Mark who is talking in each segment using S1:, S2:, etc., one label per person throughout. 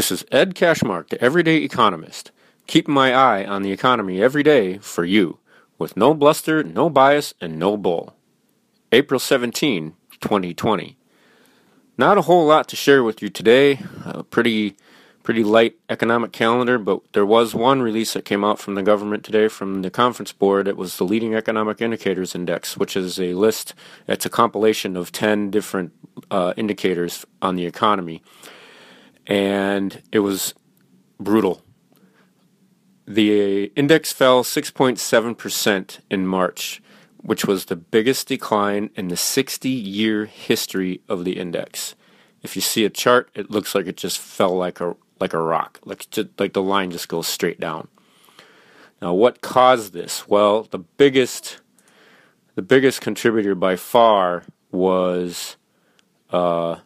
S1: This is Ed Kashmarek, the everyday economist, keeping my eye on the economy every day for you, with no bluster, no bias, and no bull. April 17, 2020. Not a whole lot to share with you today. A pretty pretty light economic calendar, but there was one release that came out from the government today from the conference board. It was the Leading Economic Indicators Index, which is a list, it's a compilation of 10 different uh, indicators on the economy. And it was brutal. The index fell 6.7% in March, which was the biggest decline in the 60 year history of the index. If you see a chart, it looks like it just fell like a like a rock, like like the line just goes straight down. Now, what caused this? Well, the biggest the biggest contributor by far was uh,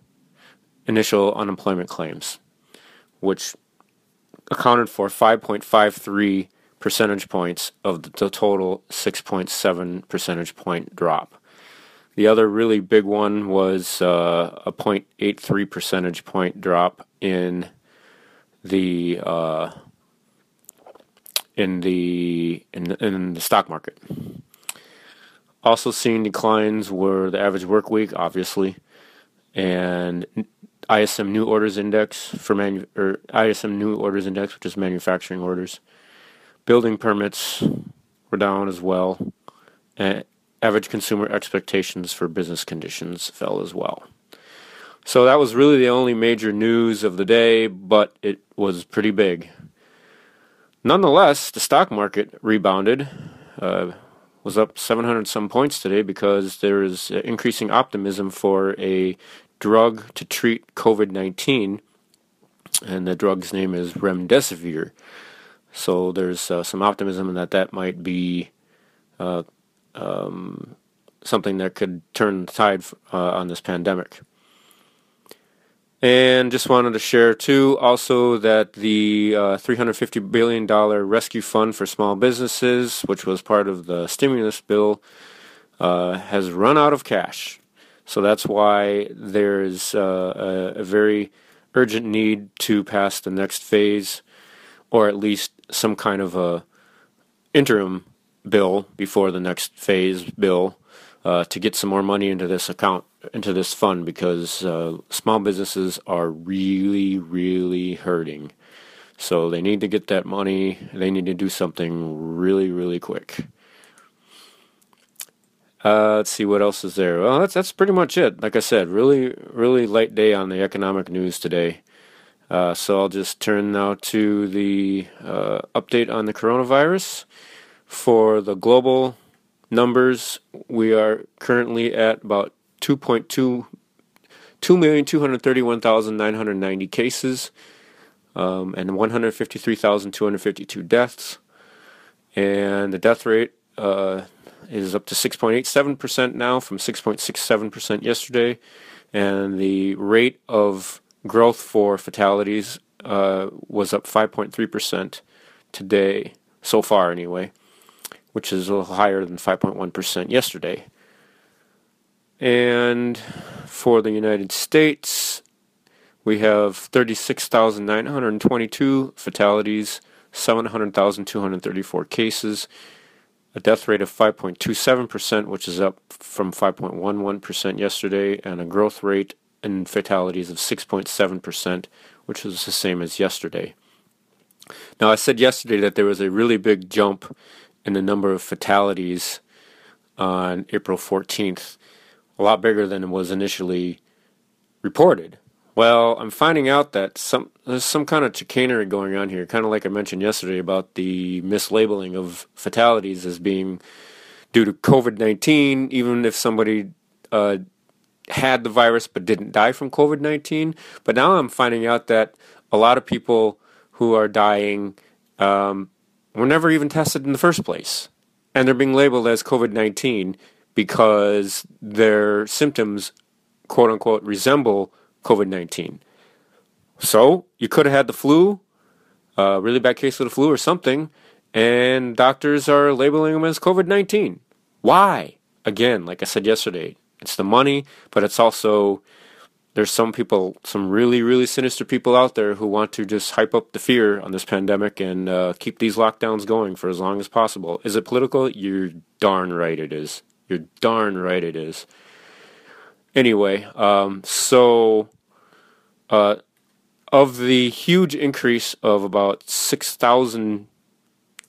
S1: initial unemployment claims, which accounted for 5.53 percentage points of the, the total 6.7 percentage point drop. The other really big one was uh, a 0.83 percentage point drop in the uh, in the in, in the stock market. Also seeing declines were the average work week, obviously, and ISM new orders index for manu- or ISM new orders index, which is manufacturing orders. Building permits were down as well. And average consumer expectations for business conditions fell as well. So that was really the only major news of the day, but it was pretty big. Nonetheless, the stock market rebounded, uh, was up 700 some points today because there is increasing optimism for a drug to treat COVID 19, and the drug's name is remdesivir. So there's uh, some optimism that that might be uh, um, something that could turn the tide uh, on this pandemic. And just wanted to share too also that the uh, $350 billion rescue fund for small businesses, which was part of the stimulus bill, uh, has run out of cash. So that's why there's uh, a, a very urgent need to pass the next phase, or at least some kind of a interim bill before the next phase bill uh, to get some more money into this account, into this fund, because uh, small businesses are really, really hurting. So they need to get that money. They need to do something really, really quick. Uh, let's see what else is there. Well, that's that's pretty much it. Like I said, really, really light day on the economic news today. Uh, so I'll just turn now to the uh, update on the coronavirus. For the global numbers, we are currently at about 2.2 2,231,990 cases um, and 153,252 deaths. And the death rate uh, is up to 6.87% now from 6.67% yesterday. And the rate of growth for fatalities uh, was up 5.3% today, so far anyway which is a little higher than 5.1% yesterday. And for the United States, we have 36,922 fatalities, 700,234 cases, a death rate of 5.27%, which is up from 5.11% yesterday, and a growth rate in fatalities of 6.7%, which was the same as yesterday. Now, I said yesterday that there was a really big jump in the number of fatalities on April 14th, a lot bigger than was initially reported. Well, I'm finding out that some there's some kind of chicanery going on here, kind of like I mentioned yesterday about the mislabeling of fatalities as being due to COVID 19, even if somebody uh, had the virus but didn't die from COVID 19. But now I'm finding out that a lot of people who are dying um, were never even tested in the first place. And they're being labeled as COVID 19 because their symptoms, quote unquote, resemble COVID 19. So you could have had the flu, a really bad case of the flu or something, and doctors are labeling them as COVID 19. Why? Again, like I said yesterday, it's the money, but it's also there's some people, some really, really sinister people out there who want to just hype up the fear on this pandemic and uh, keep these lockdowns going for as long as possible. Is it political? You're darn right it is. You're darn right it is. Anyway, um, so uh, of the huge increase of about 6,000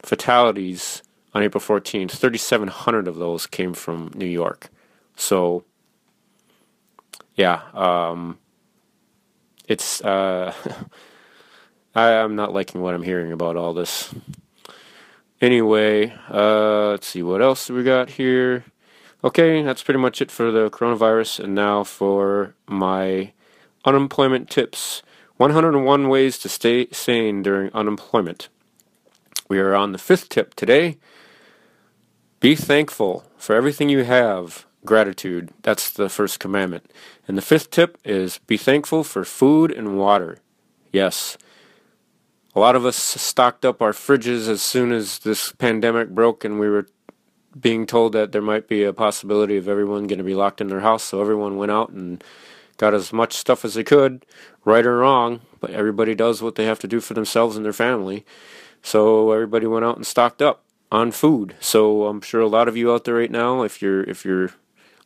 S1: fatalities on April 14th, 3,700 of those came from New York. So yeah, um, it's uh, I, am not liking what I'm hearing about all this. Anyway, uh, let's see what else we got here. Okay, that's pretty much it for the coronavirus, and now for my unemployment tips. 101 ways to stay sane during unemployment. We are on the fifth tip today. Be thankful for everything you have gratitude. That's the first commandment. And the fifth tip is be thankful for food and water. Yes. A lot of us stocked up our fridges as soon as this pandemic broke and we were being told that there might be a possibility of everyone going to be locked in their house. So everyone went out and got as much stuff as they could, right or wrong, but everybody does what they have to do for themselves and their family. So everybody went out and stocked up on food. So I'm sure a lot of you out there right now, if you're if you're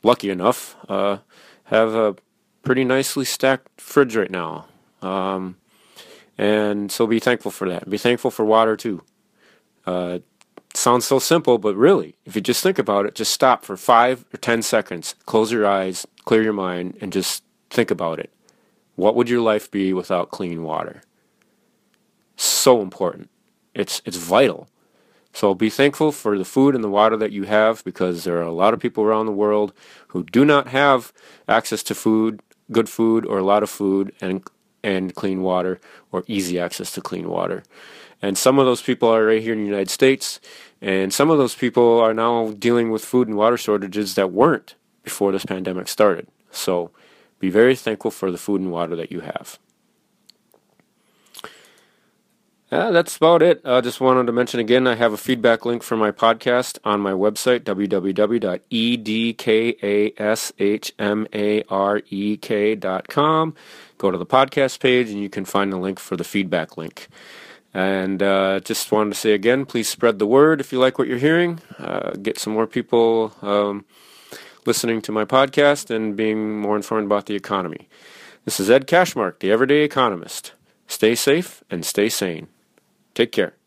S1: lucky enough, uh, have a pretty nicely stacked fridge right now. Um, and so be thankful for that. Be thankful for water too. Uh, sounds so simple, but really, if you just think about it, just stop for five or ten seconds, close your eyes, clear your mind, and just think about it. What would your life be without clean water? So important. It's it's vital. So be thankful for the food and the water that you have because there are a lot of people around the world who do not have access to food, good food, or a lot of food and and clean water or easy access to clean water. And some of those people are right here in the United States, and some of those people are now dealing with food and water shortages that weren't before this pandemic started. So be very thankful for the food and water that you have. Yeah, that's about it. I uh, just wanted to mention again, I have a feedback link for my podcast on my website, www.edkashmarek.com. Go to the podcast page and you can find the link for the feedback link. And uh, just wanted to say again, please spread the word if you like what you're hearing. Uh, get some more people um, listening to my podcast and being more informed about the economy. This is Ed Kashmarek, the Everyday Economist. Stay safe and stay sane. Take care.